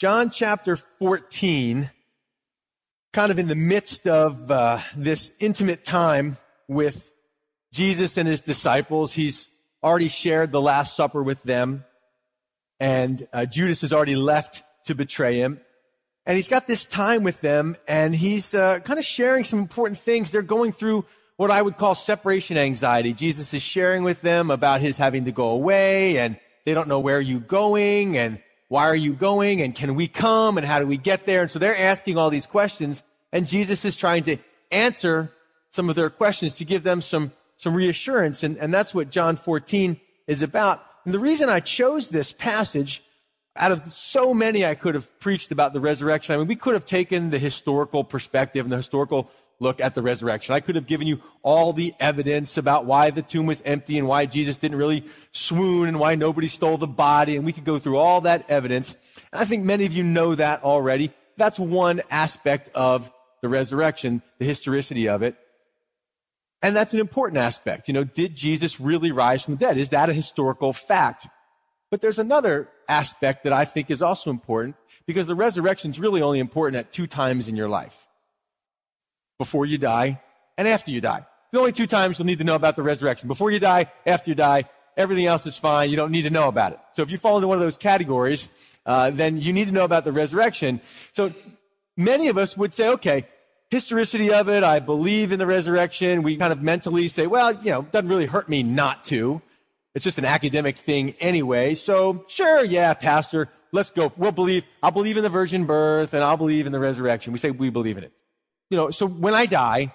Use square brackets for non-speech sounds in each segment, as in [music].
John chapter 14, kind of in the midst of uh, this intimate time with Jesus and his disciples. He's already shared the Last Supper with them, and uh, Judas has already left to betray him. And he's got this time with them, and he's uh, kind of sharing some important things. They're going through what I would call separation anxiety. Jesus is sharing with them about his having to go away, and they don't know where you're you going, and why are you going? And can we come? And how do we get there? And so they're asking all these questions. And Jesus is trying to answer some of their questions to give them some, some reassurance. And, and that's what John 14 is about. And the reason I chose this passage out of so many I could have preached about the resurrection, I mean, we could have taken the historical perspective and the historical look at the resurrection. I could have given you all the evidence about why the tomb was empty and why Jesus didn't really swoon and why nobody stole the body. And we could go through all that evidence. And I think many of you know that already. That's one aspect of the resurrection, the historicity of it. And that's an important aspect. You know, did Jesus really rise from the dead? Is that a historical fact? But there's another aspect that I think is also important because the resurrection is really only important at two times in your life before you die and after you die. The only two times you'll need to know about the resurrection. Before you die, after you die, everything else is fine. You don't need to know about it. So if you fall into one of those categories, uh, then you need to know about the resurrection. So many of us would say, okay, historicity of it, I believe in the resurrection. We kind of mentally say, well, you know, it doesn't really hurt me not to. It's just an academic thing anyway. So sure, yeah, pastor, let's go. We'll believe, I'll believe in the virgin birth and I'll believe in the resurrection. We say we believe in it you know, so when I die,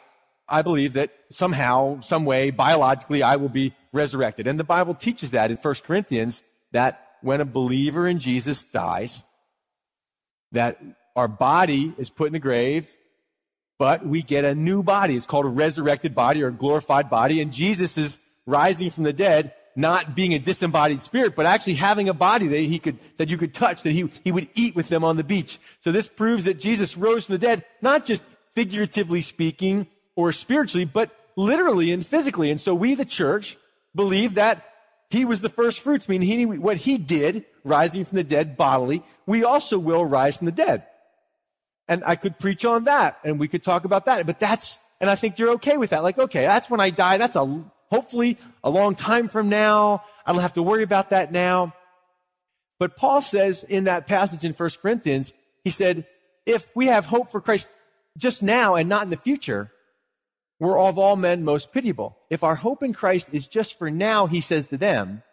I believe that somehow, some way, biologically, I will be resurrected. And the Bible teaches that in 1 Corinthians, that when a believer in Jesus dies, that our body is put in the grave, but we get a new body. It's called a resurrected body or a glorified body. And Jesus is rising from the dead, not being a disembodied spirit, but actually having a body that he could, that you could touch, that he, he would eat with them on the beach. So this proves that Jesus rose from the dead, not just figuratively speaking or spiritually, but literally and physically. And so we, the church, believe that he was the first fruits, meaning he, what he did, rising from the dead bodily, we also will rise from the dead. And I could preach on that and we could talk about that, but that's, and I think you're okay with that. Like, okay, that's when I die. That's a, hopefully a long time from now. I don't have to worry about that now. But Paul says in that passage in 1 Corinthians, he said, if we have hope for Christ just now and not in the future, we're of all men most pitiable. If our hope in Christ is just for now, he says to them,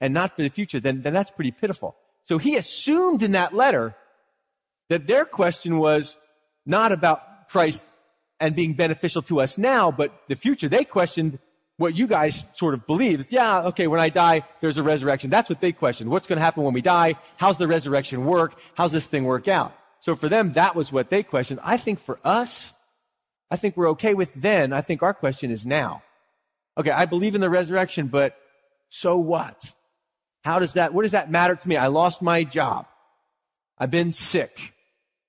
and not for the future, then, then that's pretty pitiful. So he assumed in that letter that their question was not about Christ and being beneficial to us now, but the future. They questioned what you guys sort of believe. It's, yeah, okay, when I die, there's a resurrection. That's what they questioned. What's going to happen when we die? How's the resurrection work? How's this thing work out? So for them, that was what they questioned. I think for us, I think we're okay with then. I think our question is now. Okay, I believe in the resurrection, but so what? How does that, what does that matter to me? I lost my job. I've been sick.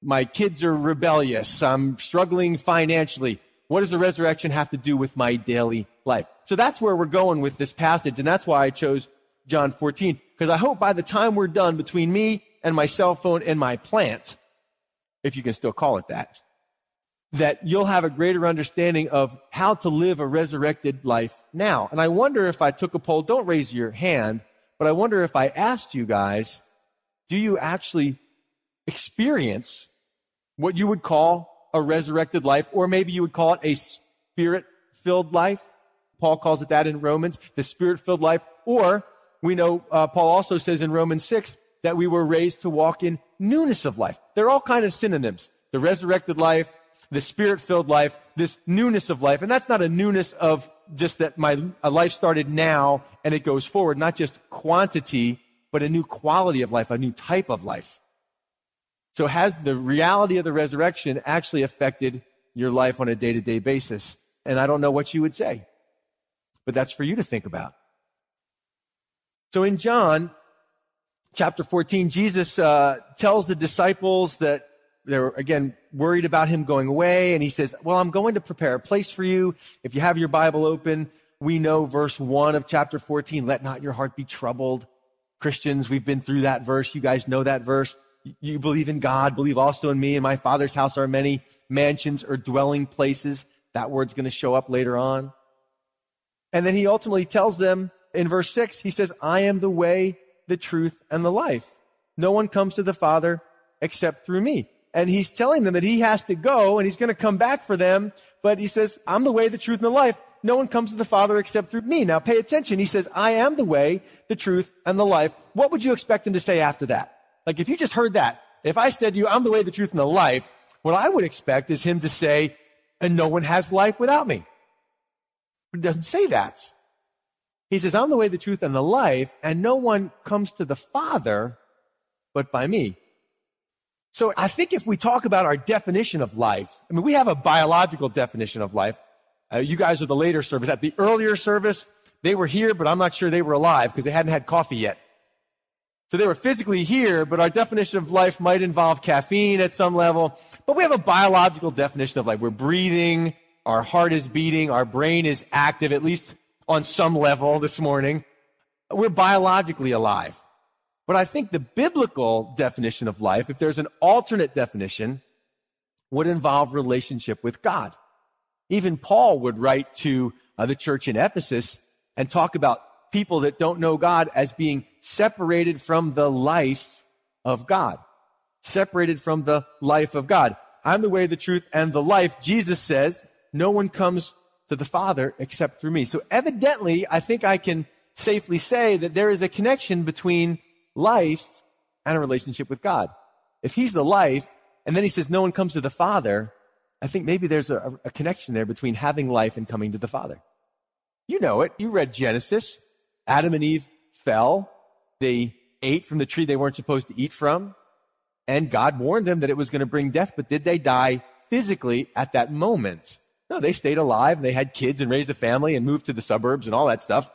My kids are rebellious. I'm struggling financially. What does the resurrection have to do with my daily life? So that's where we're going with this passage. And that's why I chose John 14. Because I hope by the time we're done between me and my cell phone and my plant, if you can still call it that, that you'll have a greater understanding of how to live a resurrected life now. And I wonder if I took a poll, don't raise your hand, but I wonder if I asked you guys, do you actually experience what you would call a resurrected life, or maybe you would call it a spirit filled life? Paul calls it that in Romans, the spirit filled life. Or we know uh, Paul also says in Romans 6 that we were raised to walk in newness of life. They're all kind of synonyms. The resurrected life, the spirit filled life, this newness of life. And that's not a newness of just that my life started now and it goes forward, not just quantity, but a new quality of life, a new type of life. So has the reality of the resurrection actually affected your life on a day to day basis? And I don't know what you would say, but that's for you to think about. So in John, chapter 14, Jesus uh, tells the disciples that they're again worried about him going away, and he says, "Well, I'm going to prepare a place for you. If you have your Bible open, we know verse one of chapter 14. Let not your heart be troubled." Christians, we've been through that verse. You guys know that verse. you believe in God, believe also in me. In my father's house are many mansions or dwelling places. That word's going to show up later on. And then he ultimately tells them in verse six, he says, I am the way, the truth, and the life. No one comes to the Father except through me. And he's telling them that he has to go and he's going to come back for them. But he says, I'm the way, the truth, and the life. No one comes to the Father except through me. Now pay attention. He says, I am the way, the truth, and the life. What would you expect him to say after that? Like if you just heard that, if I said to you, I'm the way, the truth, and the life, what I would expect is him to say, and no one has life without me. But he doesn't say that. He says, I'm the way, the truth, and the life, and no one comes to the Father but by me. So I think if we talk about our definition of life, I mean, we have a biological definition of life. Uh, you guys are the later service. At the earlier service, they were here, but I'm not sure they were alive because they hadn't had coffee yet. So they were physically here, but our definition of life might involve caffeine at some level. But we have a biological definition of life. We're breathing, our heart is beating, our brain is active, at least on some level this morning. We're biologically alive. But I think the biblical definition of life, if there's an alternate definition, would involve relationship with God. Even Paul would write to uh, the church in Ephesus and talk about people that don't know God as being separated from the life of God. Separated from the life of God. I'm the way, the truth, and the life. Jesus says, no one comes to the Father except through me. So evidently, I think I can safely say that there is a connection between life and a relationship with God. If He's the life, and then He says no one comes to the Father, I think maybe there's a, a connection there between having life and coming to the Father. You know it. You read Genesis. Adam and Eve fell. They ate from the tree they weren't supposed to eat from. And God warned them that it was going to bring death, but did they die physically at that moment? No, they stayed alive. And they had kids and raised a family and moved to the suburbs and all that stuff.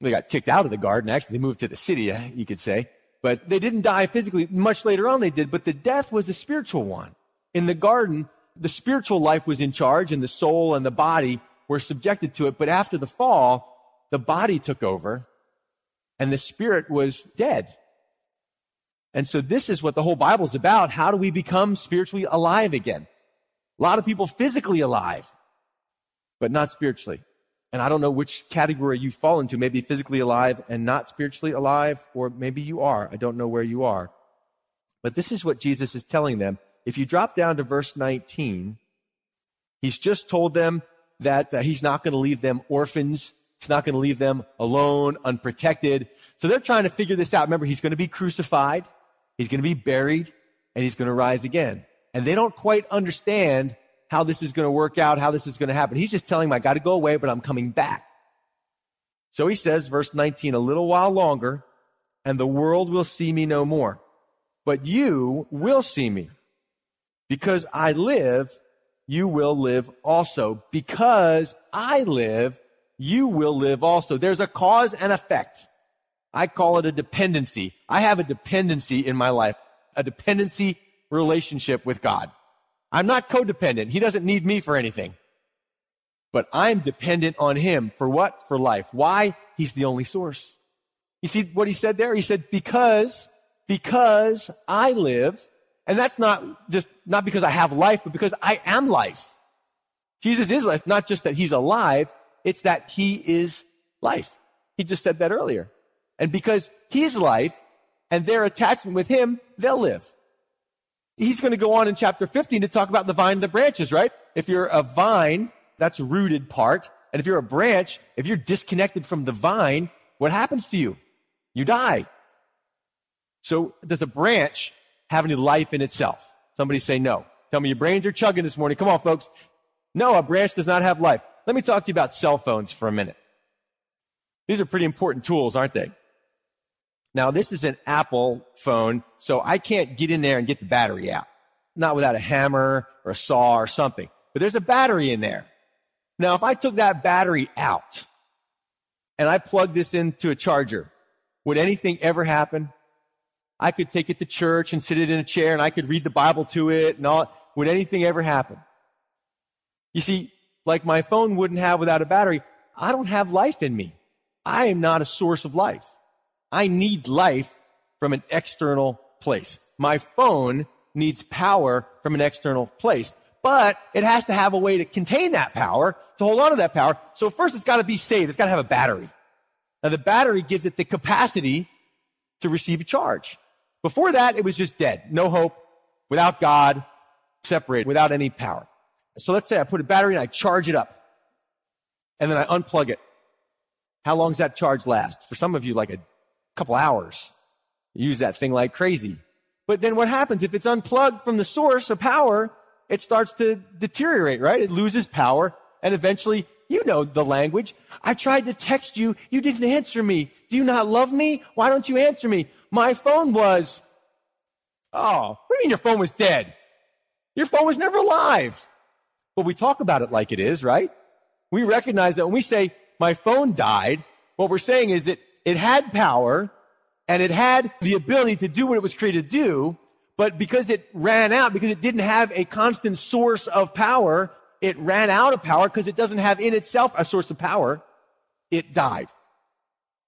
They got kicked out of the garden. Actually, they moved to the city, uh, you could say. But they didn't die physically. Much later on they did, but the death was a spiritual one. In the garden, the spiritual life was in charge and the soul and the body were subjected to it. But after the fall, the body took over and the spirit was dead. And so this is what the whole Bible is about. How do we become spiritually alive again? A lot of people physically alive, but not spiritually. And I don't know which category you fall into, maybe physically alive and not spiritually alive, or maybe you are. I don't know where you are. But this is what Jesus is telling them if you drop down to verse 19, he's just told them that uh, he's not going to leave them orphans. He's not going to leave them alone, unprotected. So they're trying to figure this out. Remember, he's going to be crucified. He's going to be buried and he's going to rise again. And they don't quite understand how this is going to work out, how this is going to happen. He's just telling them, I got to go away, but I'm coming back. So he says, verse 19, a little while longer and the world will see me no more, but you will see me because I live, you will live also. Because I live, you will live also. There's a cause and effect. I call it a dependency. I have a dependency in my life, a dependency relationship with God. I'm not codependent. He doesn't need me for anything. But I'm dependent on him for what? For life. Why? He's the only source. You see what he said there? He said, because, because I live, and that's not just, not because I have life, but because I am life. Jesus is life, not just that he's alive, it's that he is life. He just said that earlier. And because he's life and their attachment with him, they'll live. He's going to go on in chapter 15 to talk about the vine and the branches, right? If you're a vine, that's rooted part. And if you're a branch, if you're disconnected from the vine, what happens to you? You die. So does a branch have any life in itself? Somebody say no. Tell me your brains are chugging this morning. Come on, folks. No, a branch does not have life. Let me talk to you about cell phones for a minute. These are pretty important tools, aren't they? Now, this is an Apple phone, so I can't get in there and get the battery out. Not without a hammer or a saw or something. But there's a battery in there. Now, if I took that battery out and I plugged this into a charger, would anything ever happen? I could take it to church and sit it in a chair and I could read the Bible to it and all. Would anything ever happen? You see, like my phone wouldn't have without a battery, I don't have life in me. I am not a source of life. I need life from an external place. My phone needs power from an external place, but it has to have a way to contain that power, to hold on to that power. So first it's got to be saved. It's got to have a battery. Now the battery gives it the capacity to receive a charge. Before that, it was just dead. No hope, without God, separated, without any power. So let's say I put a battery and I charge it up. And then I unplug it. How long does that charge last? For some of you, like a couple hours. You use that thing like crazy. But then what happens if it's unplugged from the source of power? It starts to deteriorate, right? It loses power and eventually you know the language. I tried to text you. You didn't answer me. Do you not love me? Why don't you answer me? My phone was, oh, what do you mean your phone was dead? Your phone was never alive. But we talk about it like it is, right? We recognize that when we say my phone died, what we're saying is that it had power and it had the ability to do what it was created to do, but because it ran out, because it didn't have a constant source of power, it ran out of power because it doesn't have in itself a source of power. It died.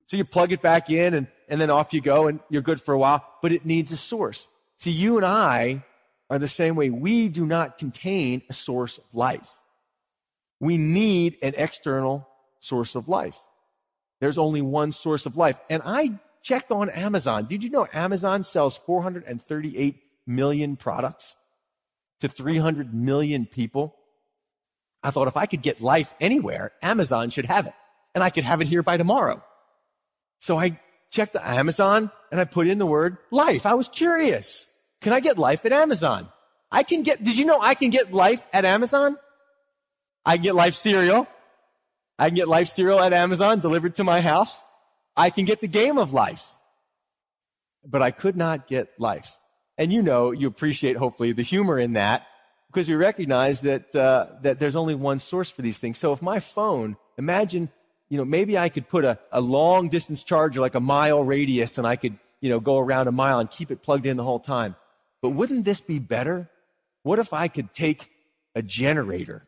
So you plug it back in and, and then off you go and you're good for a while, but it needs a source. See, you and I are the same way. We do not contain a source of life. We need an external source of life. There's only one source of life. And I checked on Amazon. Did you know Amazon sells 438 million products to 300 million people? I thought if I could get life anywhere, Amazon should have it. And I could have it here by tomorrow. So I checked the Amazon and I put in the word life. I was curious. Can I get life at Amazon? I can get, did you know I can get life at Amazon? I can get life cereal. I can get life cereal at Amazon delivered to my house. I can get the game of life. But I could not get life. And you know, you appreciate hopefully the humor in that because we recognize that uh, that there's only one source for these things. So if my phone, imagine, you know, maybe I could put a, a long distance charger like a mile radius, and I could, you know, go around a mile and keep it plugged in the whole time. But wouldn't this be better? What if I could take a generator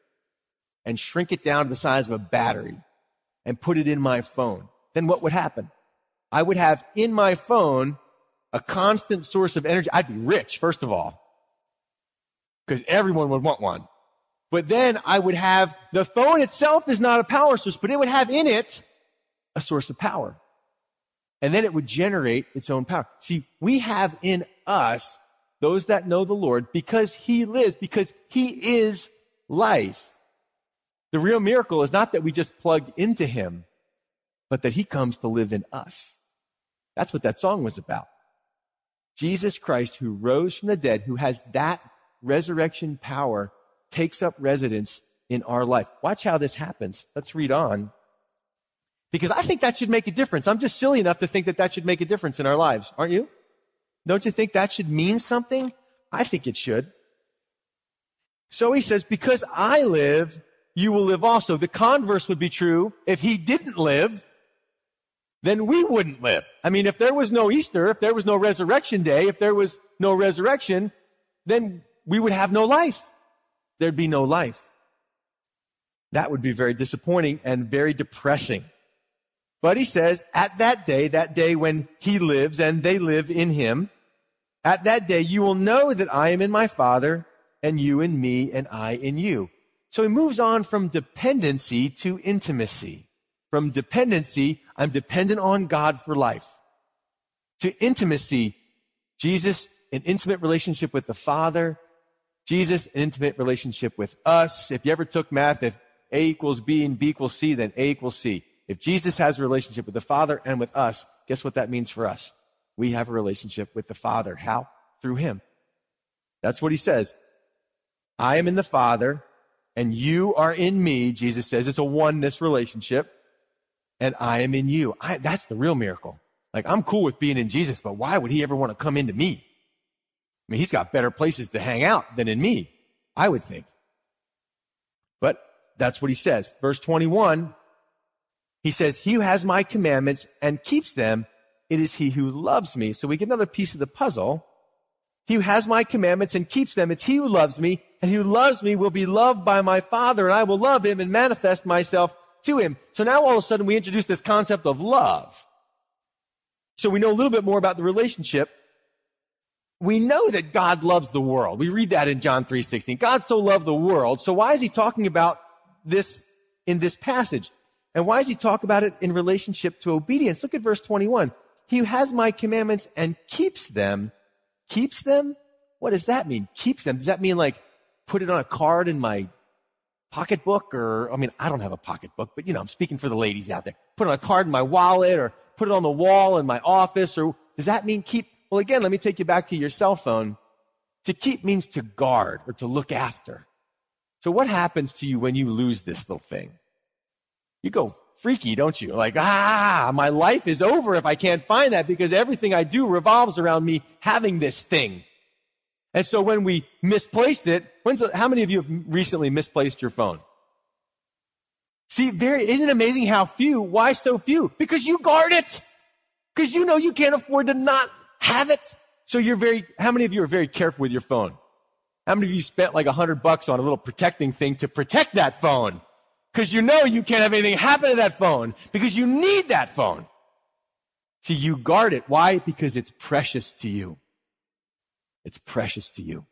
and shrink it down to the size of a battery and put it in my phone? Then what would happen? I would have in my phone a constant source of energy. I'd be rich, first of all because everyone would want one. But then I would have the phone itself is not a power source, but it would have in it a source of power. And then it would generate its own power. See, we have in us those that know the Lord because he lives, because he is life. The real miracle is not that we just plug into him, but that he comes to live in us. That's what that song was about. Jesus Christ, who rose from the dead, who has that resurrection power takes up residence in our life. Watch how this happens. Let's read on. Because I think that should make a difference. I'm just silly enough to think that that should make a difference in our lives, aren't you? Don't you think that should mean something? I think it should. So he says, because I live, you will live also. The converse would be true. If he didn't live, then we wouldn't live. I mean, if there was no Easter, if there was no resurrection day, if there was no resurrection, then we would have no life. There'd be no life. That would be very disappointing and very depressing. But he says, at that day, that day when he lives and they live in him, at that day you will know that I am in my Father and you in me and I in you. So he moves on from dependency to intimacy. From dependency, I'm dependent on God for life. To intimacy, Jesus, an intimate relationship with the Father Jesus, an intimate relationship with us. If you ever took math, if A equals B and B equals C, then A equals C. If Jesus has a relationship with the Father and with us, guess what that means for us? We have a relationship with the Father. How? Through Him. That's what He says. I am in the Father and you are in me. Jesus says it's a oneness relationship and I am in you. I, that's the real miracle. Like I'm cool with being in Jesus, but why would He ever want to come into me? I mean, he's got better places to hang out than in me, I would think. But that's what he says. Verse 21, he says, he who has my commandments and keeps them, it is he who loves me. So we get another piece of the puzzle. He who has my commandments and keeps them, it's he who loves me, and who loves me will be loved by my Father, and I will love him and manifest myself to him. So now all of a sudden we introduce this concept of love. So we know a little bit more about the relationship we know that God loves the world. We read that in John 3:16. God so loved the world. So why is he talking about this in this passage? And why does he talk about it in relationship to obedience? Look at verse 21. He has my commandments and keeps them. Keeps them? What does that mean? Keeps them. Does that mean like put it on a card in my pocketbook or, I mean, I don't have a pocketbook, but you know, I'm speaking for the ladies out there. Put on a card in my wallet or put it on the wall in my office or does that mean keep? Well, again, let me take you back to your cell phone. To keep means to guard or to look after. So what happens to you when you lose this little thing? You go freaky, don't you? Like, ah, my life is over if I can't find that because everything I do revolves around me having this thing. And so when we misplace it, the, how many of you have recently misplaced your phone? See, very, isn't it amazing how few? Why so few? Because you guard it. Because you know you can't afford to not have it. So you're very, how many of you are very careful with your phone? How many of you spent like a hundred bucks on a little protecting thing to protect that phone? Because you know you can't have anything happen to that phone because you need that phone. See, you guard it. Why? Because it's precious to you. It's precious to you.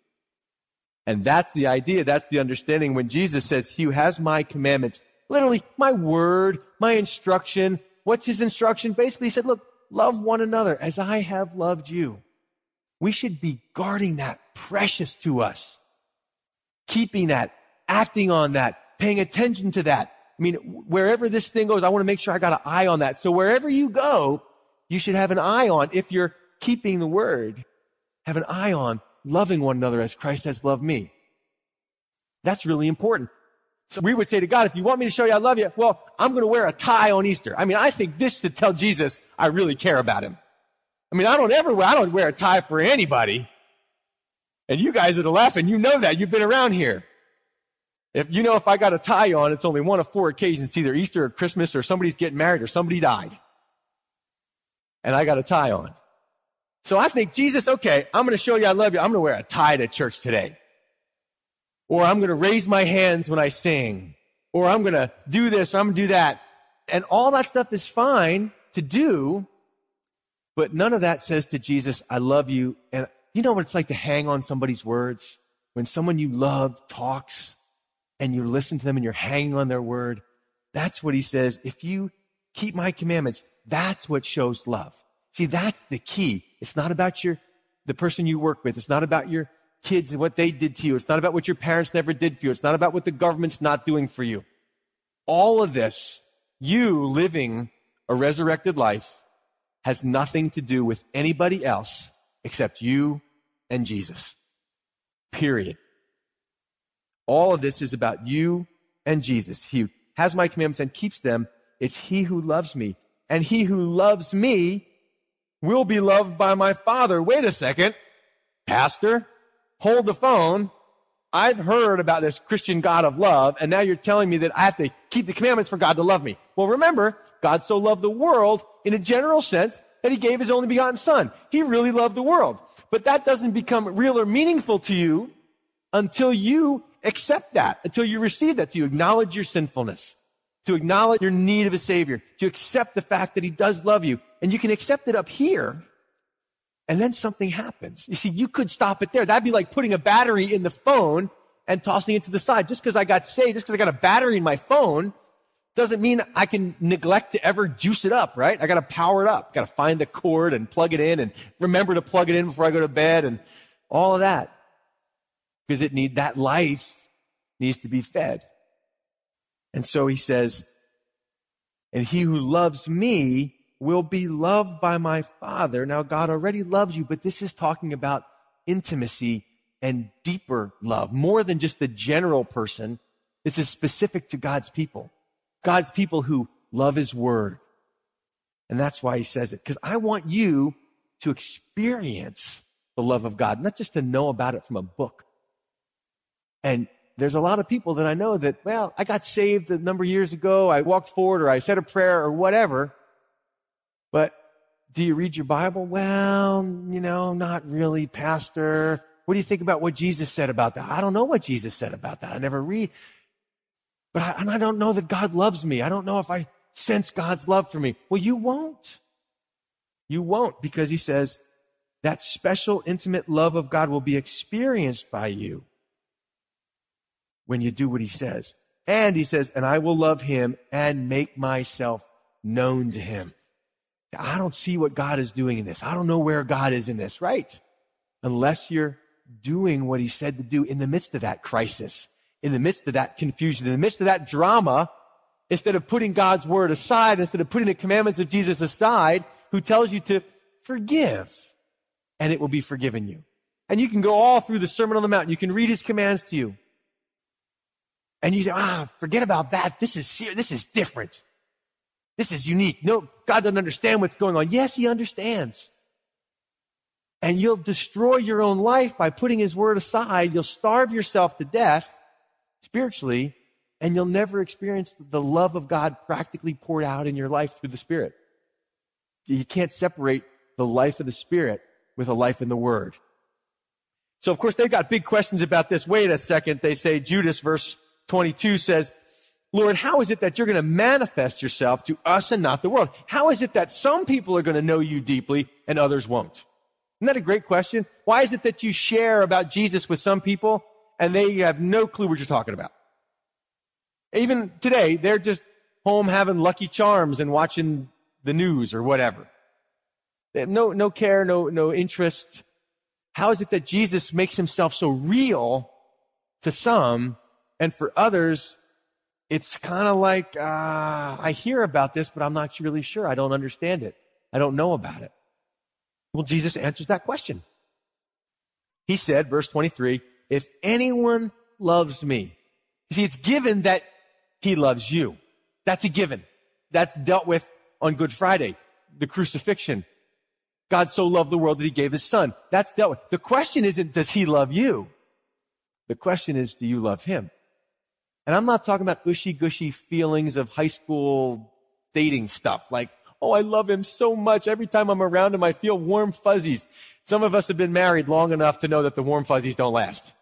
And that's the idea. That's the understanding when Jesus says, he who has my commandments, literally my word, my instruction. What's his instruction? Basically, he said, look, love one another as I have loved you. We should be guarding that precious to us, keeping that, acting on that, paying attention to that. I mean, wherever this thing goes, I want to make sure I got an eye on that. So wherever you go, you should have an eye on if you're keeping the word have an eye on loving one another as Christ has loved me. That's really important. So we would say to God, if you want me to show you I love you, well, I'm going to wear a tie on Easter. I mean, I think this should tell Jesus I really care about him. I mean, I don't ever wear, I don't wear a tie for anybody. And you guys that are laughing, you know that. You've been around here. If you know if I got a tie on, it's only one of four occasions. Either Easter or Christmas or somebody's getting married or somebody died. And I got a tie on. So I think, Jesus, okay, I'm going to show you I love you. I'm going to wear a tie to church today. Or I'm going to raise my hands when I sing. Or I'm going to do this or I'm going to do that. And all that stuff is fine to do. But none of that says to Jesus, I love you. And you know what it's like to hang on somebody's words? When someone you love talks and you listen to them and you're hanging on their word. That's what he says. If you keep my commandments, that's what shows love. See, that's the key. It's not about your, the person you work with. It's not about your kids and what they did to you. It's not about what your parents never did for you. It's not about what the government's not doing for you. All of this, you living a resurrected life has nothing to do with anybody else except you and Jesus. Period. All of this is about you and Jesus. He has my commandments and keeps them. It's he who loves me. And he who loves me will be loved by my Father. Wait a second. Pastor, hold the phone. I've heard about this Christian God of love, and now you're telling me that I have to keep the commandments for God to love me. Well, remember, God so loved the world in a general sense that he gave his only begotten son. He really loved the world. But that doesn't become real or meaningful to you until you accept that, until you receive that, to you acknowledge your sinfulness, to acknowledge your need of a savior, to accept the fact that he does love you, and you can accept it up here, and then something happens. You see, you could stop it there. That'd be like putting a battery in the phone and tossing it to the side. Just because I got saved, just because I got a battery in my phone, doesn't mean I can neglect to ever juice it up, right? I got to power it up. Got to find the cord and plug it in and remember to plug it in before I go to bed and all of that. Because it need, that life needs to be fed. And so he says, and he who loves me will be loved by my Father. Now, God already loves you, but this is talking about intimacy and deeper love, more than just the general person. This is specific to God's people, God's people who love His Word. And that's why He says it, because I want you to experience the love of God, not just to know about it from a book. And there's a lot of people that I know that, well, I got saved a number of years ago. I walked forward or I said a prayer or whatever. But do you read your Bible? Well, you know, not really, Pastor. What do you think about what Jesus said about that? I don't know what Jesus said about that. I never read. But I, and I don't know that God loves me. I don't know if I sense God's love for me. Well, you won't. You won't because he says, that special, intimate love of God will be experienced by you when you do what he says. And he says, and I will love him and make myself known to him. I don't see what God is doing in this. I don't know where God is in this, right? Unless you're doing what he said to do in the midst of that crisis, in the midst of that confusion, in the midst of that drama, instead of putting God's word aside, instead of putting the commandments of Jesus aside, who tells you to forgive and it will be forgiven you. And you can go all through the Sermon on the Mount. You can read his commands to you. And you say, ah, forget about that. This is serious. This is different. This is unique. No, God doesn't understand what's going on. Yes, he understands. And you'll destroy your own life by putting his word aside. You'll starve yourself to death spiritually, and you'll never experience the love of God practically poured out in your life through the Spirit. You can't separate the life of the Spirit with a life in the Word. So of course they've got big questions about this. Wait a second. They say Judas verse 22 says, Lord, how is it that you're going to manifest yourself to us and not the world? How is it that some people are going to know you deeply and others won't? Isn't that a great question? Why is it that you share about Jesus with some people and they have no clue what you're talking about? Even today, they're just home having lucky charms and watching the news or whatever. They have no, no care, no, no interest. How is it that Jesus makes himself so real to some and for others, it's kind of like, uh, I hear about this, but I'm not really sure. I don't understand it. I don't know about it. Well, Jesus answers that question. He said, verse 23, if anyone loves me, you see, it's given that he loves you. That's a given. That's dealt with on Good Friday, the crucifixion. God so loved the world that he gave his son. That's dealt with. The question isn't, does he love you? The question is, do you love him? And I'm not talking about ushy gushy feelings of high school dating stuff. Like, oh, I love him so much. Every time I'm around him, I feel warm fuzzies. Some of us have been married long enough to know that the warm fuzzies don't last.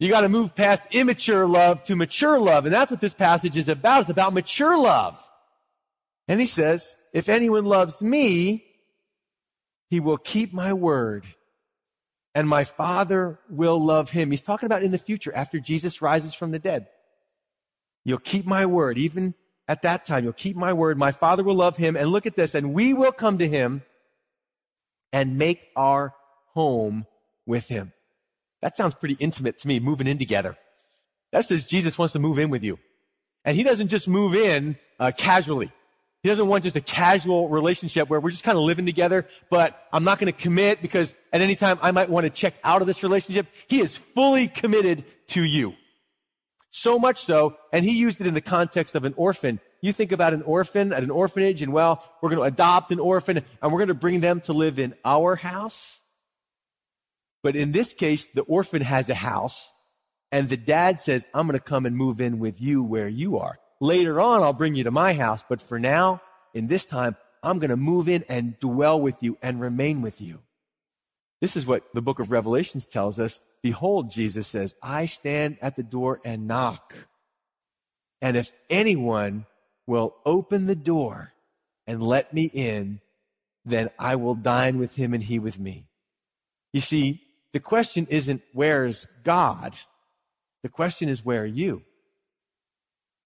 You got to move past immature love to mature love. And that's what this passage is about. It's about mature love. And he says, if anyone loves me, he will keep my word and my father will love him. He's talking about in the future after Jesus rises from the dead. You'll keep my word. Even at that time, you'll keep my word. My father will love him. And look at this. And we will come to him and make our home with him. That sounds pretty intimate to me, moving in together. That says Jesus wants to move in with you. And he doesn't just move in uh, casually. He doesn't want just a casual relationship where we're just kind of living together, but I'm not going to commit because at any time I might want to check out of this relationship. He is fully committed to you. So much so, and he used it in the context of an orphan. You think about an orphan at an orphanage and well, we're going to adopt an orphan and we're going to bring them to live in our house. But in this case, the orphan has a house and the dad says, I'm going to come and move in with you where you are. Later on, I'll bring you to my house, but for now, in this time, I'm going to move in and dwell with you and remain with you. This is what the book of Revelations tells us. Behold, Jesus says, I stand at the door and knock. And if anyone will open the door and let me in, then I will dine with him and he with me. You see, the question isn't where's God? The question is where are you?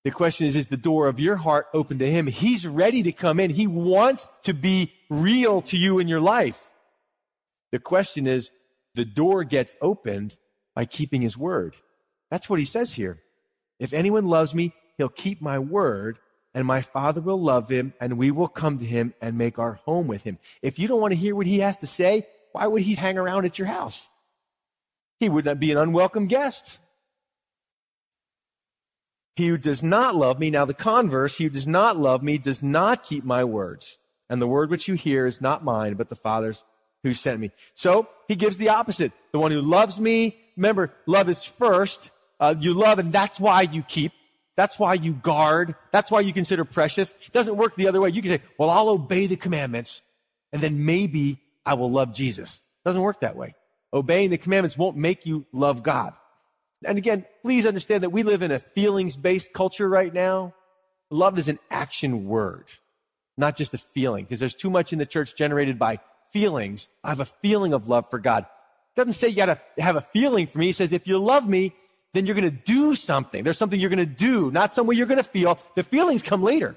The question is, is the door of your heart open to him? He's ready to come in. He wants to be real to you in your life. The question is, the door gets opened by keeping his word. That's what he says here. If anyone loves me, he'll keep my word and my father will love him and we will come to him and make our home with him. If you don't want to hear what he has to say, why would he hang around at your house? He would not be an unwelcome guest. He who does not love me, now the converse, he who does not love me does not keep my words. And the word which you hear is not mine, but the Father's who sent me. So he gives the opposite. The one who loves me, remember, love is first. Uh, you love and that's why you keep. That's why you guard. That's why you consider precious. It doesn't work the other way. You can say, well, I'll obey the commandments and then maybe I will love Jesus. It doesn't work that way. Obeying the commandments won't make you love God. And again, please understand that we live in a feelings based culture right now. Love is an action word, not just a feeling, because there's too much in the church generated by feelings. I have a feeling of love for God. It doesn't say you gotta have a feeling for me. He says, if you love me, then you're gonna do something. There's something you're gonna do, not some way you're gonna feel. The feelings come later.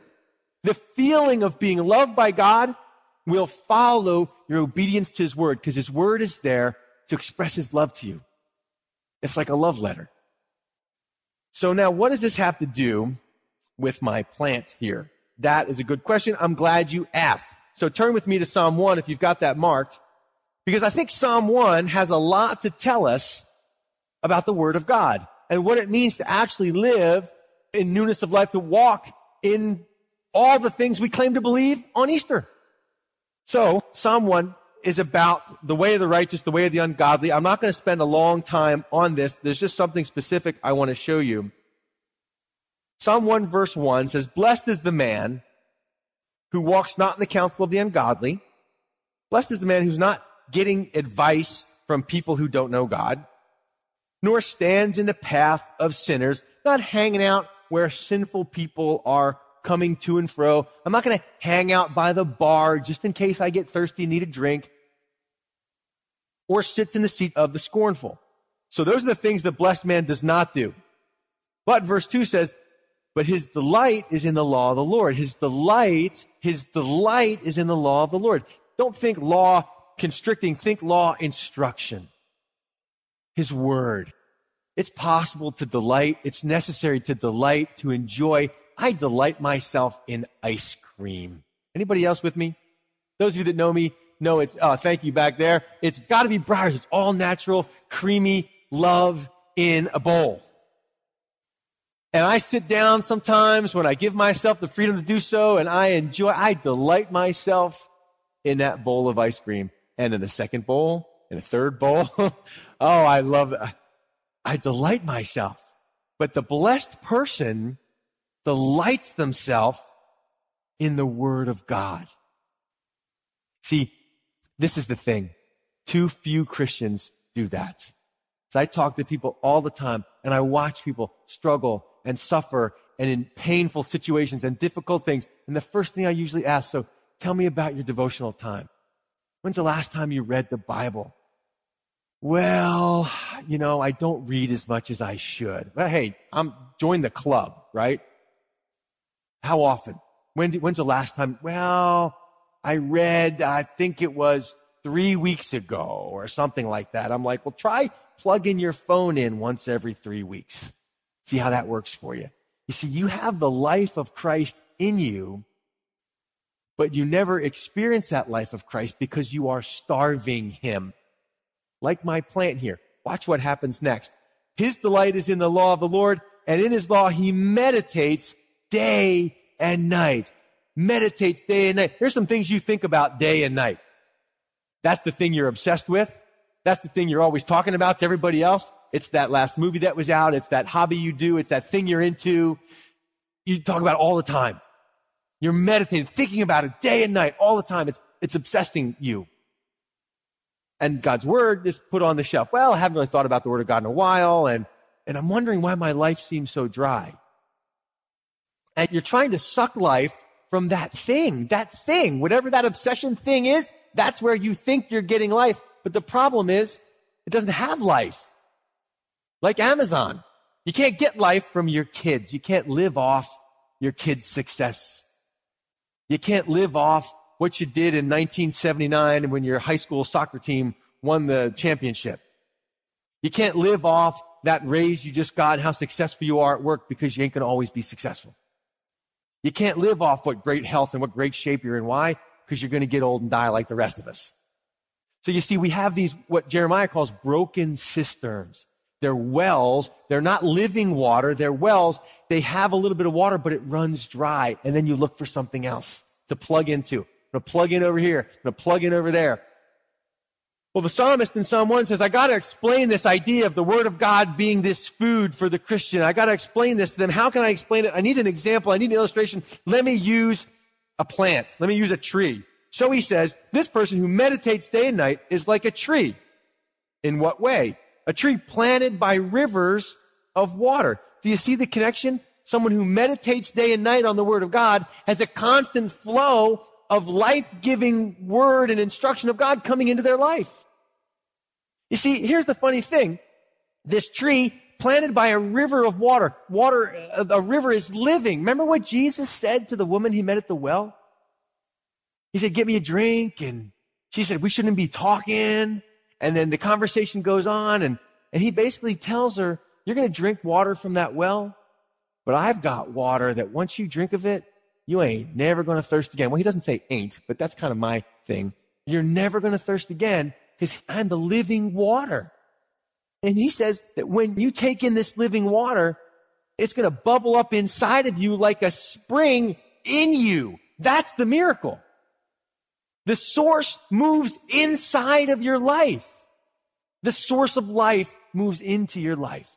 The feeling of being loved by God will follow your obedience to His Word because His Word is there to express His love to you. It's like a love letter. So now what does this have to do with my plant here? That is a good question. I'm glad you asked. So turn with me to Psalm 1 if you've got that marked, because I think Psalm 1 has a lot to tell us about the Word of God and what it means to actually live in newness of life, to walk in all the things we claim to believe on Easter. So Psalm 1 is about the way of the righteous, the way of the ungodly. I'm not going to spend a long time on this. There's just something specific I want to show you. Psalm 1 verse 1 says, Blessed is the man who walks not in the counsel of the ungodly. Blessed is the man who's not getting advice from people who don't know God, nor stands in the path of sinners, not hanging out where sinful people are coming to and fro. I'm not going to hang out by the bar just in case I get thirsty and need a drink or sits in the seat of the scornful. So those are the things the blessed man does not do. But verse 2 says, but his delight is in the law of the Lord. His delight, his delight is in the law of the Lord. Don't think law constricting, think law instruction. His word. It's possible to delight. It's necessary to delight, to enjoy. I delight myself in ice cream. Anybody else with me? Those of you that know me, no, it's, oh, thank you back there. It's got to be Breyers. It's all natural, creamy love in a bowl. And I sit down sometimes when I give myself the freedom to do so and I enjoy, I delight myself in that bowl of ice cream and in the second bowl and a third bowl. [laughs] oh, I love that. I delight myself. But the blessed person delights themselves in the word of God. See, this is the thing. Too few Christians do that. So I talk to people all the time and I watch people struggle and suffer and in painful situations and difficult things. And the first thing I usually ask, so tell me about your devotional time. When's the last time you read the Bible? Well, you know, I don't read as much as I should. But hey, I'm join the club, right? How often? When, when's the last time? Well, I read, I think it was three weeks ago or something like that. I'm like, well, try plugging your phone in once every three weeks. See how that works for you. You see, you have the life of Christ in you, but you never experience that life of Christ because you are starving him. Like my plant here. Watch what happens next. His delight is in the law of the Lord, and in his law he meditates day and night meditates day and night. Here's some things you think about day and night. That's the thing you're obsessed with. That's the thing you're always talking about to everybody else. It's that last movie that was out. It's that hobby you do. It's that thing you're into. You talk about all the time. You're meditating, thinking about it day and night, all the time. It's, it's obsessing you. And God's word is put on the shelf. Well, I haven't really thought about the word of God in a while. And, and I'm wondering why my life seems so dry. And you're trying to suck life from that thing, that thing, whatever that obsession thing is, that's where you think you're getting life. But the problem is, it doesn't have life. Like Amazon. You can't get life from your kids. You can't live off your kids' success. You can't live off what you did in 1979 when your high school soccer team won the championship. You can't live off that raise you just got, and how successful you are at work because you ain't going to always be successful. You can't live off what great health and what great shape you're in. Why? Because you're going to get old and die like the rest of us. So you see, we have these, what Jeremiah calls broken cisterns. They're wells. They're not living water. They're wells. They have a little bit of water, but it runs dry. And then you look for something else to plug into. I'm going to plug in over here. I'm going to plug in over there. Well, the psalmist in Psalm 1 says, I gotta explain this idea of the Word of God being this food for the Christian. I gotta explain this to them. How can I explain it? I need an example. I need an illustration. Let me use a plant. Let me use a tree. So he says, this person who meditates day and night is like a tree. In what way? A tree planted by rivers of water. Do you see the connection? Someone who meditates day and night on the Word of God has a constant flow of life-giving word and instruction of God coming into their life. You see, here's the funny thing. This tree planted by a river of water. Water, a, a river is living. Remember what Jesus said to the woman he met at the well? He said, get me a drink. And she said, we shouldn't be talking. And then the conversation goes on and, and he basically tells her, you're going to drink water from that well, but I've got water that once you drink of it, you ain't never going to thirst again. Well, he doesn't say ain't, but that's kind of my thing. You're never going to thirst again because I'm the living water. And he says that when you take in this living water, it's going to bubble up inside of you like a spring in you. That's the miracle. The source moves inside of your life. The source of life moves into your life.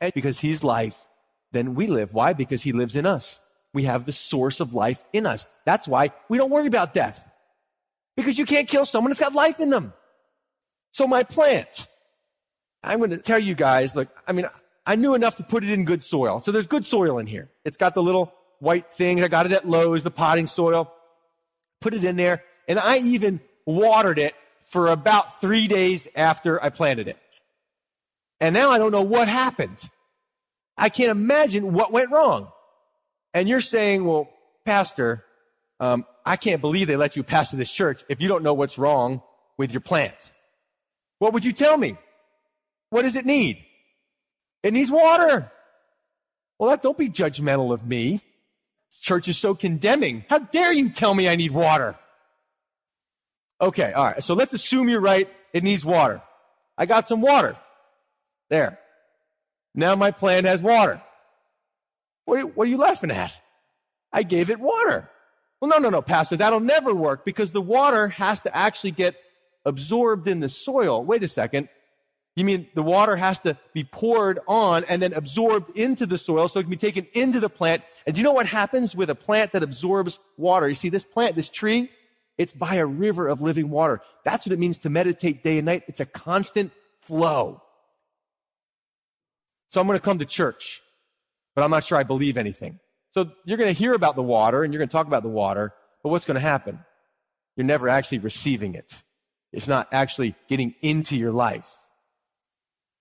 And because he's life, then we live. Why? Because he lives in us. We have the source of life in us. That's why we don't worry about death. Because you can't kill someone that's got life in them. So my plant, I'm going to tell you guys, look, I mean, I knew enough to put it in good soil. So there's good soil in here. It's got the little white things. I got it at Lowe's, the potting soil. Put it in there. And I even watered it for about three days after I planted it. And now I don't know what happened. I can't imagine what went wrong. And you're saying, well, pastor, um, I can't believe they let you pastor this church if you don't know what's wrong with your plants. What would you tell me? What does it need? It needs water. Well, that, don't be judgmental of me. Church is so condemning. How dare you tell me I need water? Okay, all right. So let's assume you're right. It needs water. I got some water. There. Now my plant has water. What are, what are you laughing at? I gave it water. Well, no, no, no, pastor, that'll never work because the water has to actually get absorbed in the soil. Wait a second. You mean the water has to be poured on and then absorbed into the soil so it can be taken into the plant. And do you know what happens with a plant that absorbs water? You see, this plant, this tree, it's by a river of living water. That's what it means to meditate day and night. It's a constant flow. So I'm going to come to church, but I'm not sure I believe anything. So you're going to hear about the water and you're going to talk about the water, but what's going to happen? You're never actually receiving it. It's not actually getting into your life.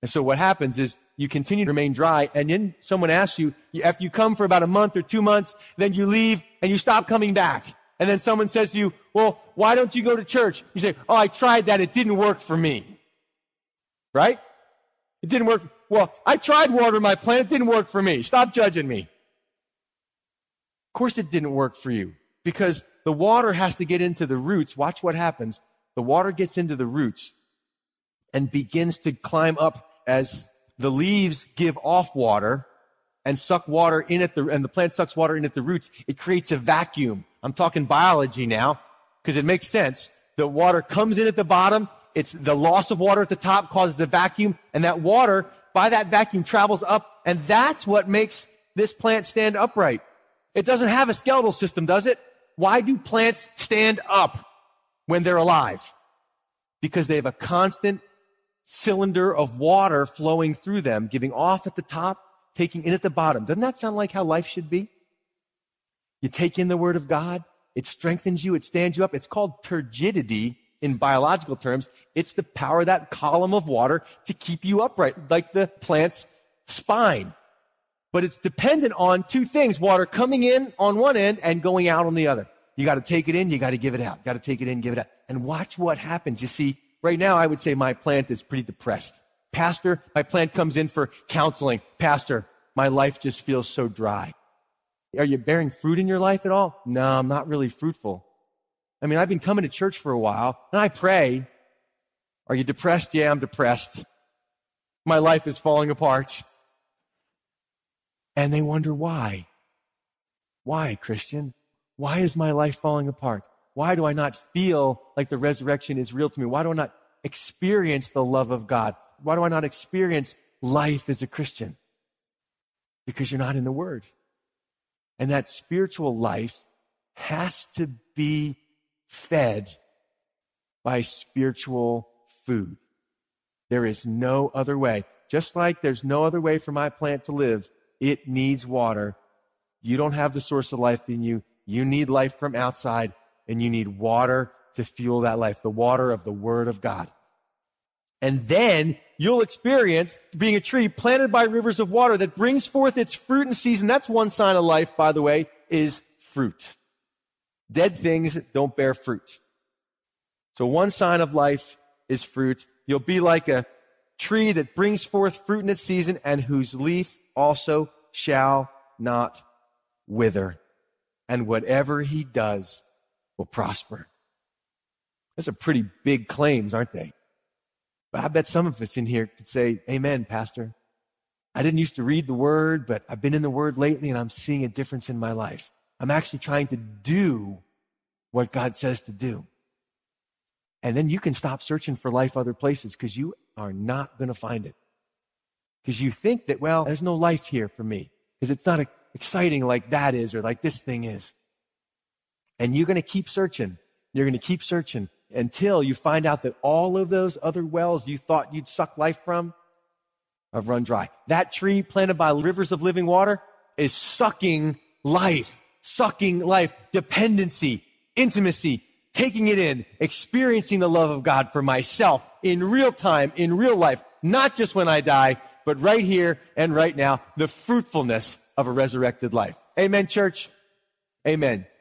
And so what happens is you continue to remain dry and then someone asks you, after you come for about a month or two months, then you leave and you stop coming back. And then someone says to you, well, why don't you go to church? You say, oh, I tried that. It didn't work for me. Right? It didn't work. Well, I tried watering my plant. It didn't work for me. Stop judging me. Of course it didn't work for you because the water has to get into the roots. Watch what happens. The water gets into the roots and begins to climb up as the leaves give off water and suck water in at the, and the plant sucks water in at the roots, it creates a vacuum. I'm talking biology now, because it makes sense. The water comes in at the bottom, it's the loss of water at the top causes a vacuum, and that water, by that vacuum, travels up, and that's what makes this plant stand upright. It doesn't have a skeletal system, does it? Why do plants stand up when they're alive? Because they have a constant cylinder of water flowing through them, giving off at the top, taking in at the bottom. Doesn't that sound like how life should be? You take in the word of God. It strengthens you. It stands you up. It's called turgidity in biological terms. It's the power of that column of water to keep you upright, like the plant's spine. But it's dependent on two things, water coming in on one end and going out on the other. You got to take it in. You got to give it out. Got to take it in, give it out. And watch what happens. You see, Right now, I would say my plant is pretty depressed. Pastor, my plant comes in for counseling. Pastor, my life just feels so dry. Are you bearing fruit in your life at all? No, I'm not really fruitful. I mean, I've been coming to church for a while and I pray. Are you depressed? Yeah, I'm depressed. My life is falling apart. And they wonder why. Why, Christian? Why is my life falling apart? Why do I not feel like the resurrection is real to me? Why do I not experience the love of God? Why do I not experience life as a Christian? Because you're not in the Word. And that spiritual life has to be fed by spiritual food. There is no other way. Just like there's no other way for my plant to live, it needs water. You don't have the source of life in you. You need life from outside, and you need water to fuel that life, the water of the Word of God. And then you'll experience being a tree planted by rivers of water that brings forth its fruit in season. That's one sign of life, by the way, is fruit. Dead things don't bear fruit. So one sign of life is fruit. You'll be like a tree that brings forth fruit in its season and whose leaf also shall not wither. And whatever he does will prosper. Those are pretty big claims, aren't they? But I bet some of us in here could say, Amen, Pastor. I didn't used to read the word, but I've been in the word lately and I'm seeing a difference in my life. I'm actually trying to do what God says to do. And then you can stop searching for life other places because you are not going to find it. Because you think that, well, there's no life here for me because it's not exciting like that is or like this thing is. And you're going to keep searching. You're going to keep searching until you find out that all of those other wells you thought you'd suck life from have run dry. That tree planted by rivers of living water is sucking life, sucking life, dependency, intimacy, taking it in, experiencing the love of God for myself in real time, in real life, not just when I die, but right here and right now, the fruitfulness of a resurrected life. Amen, church. Amen.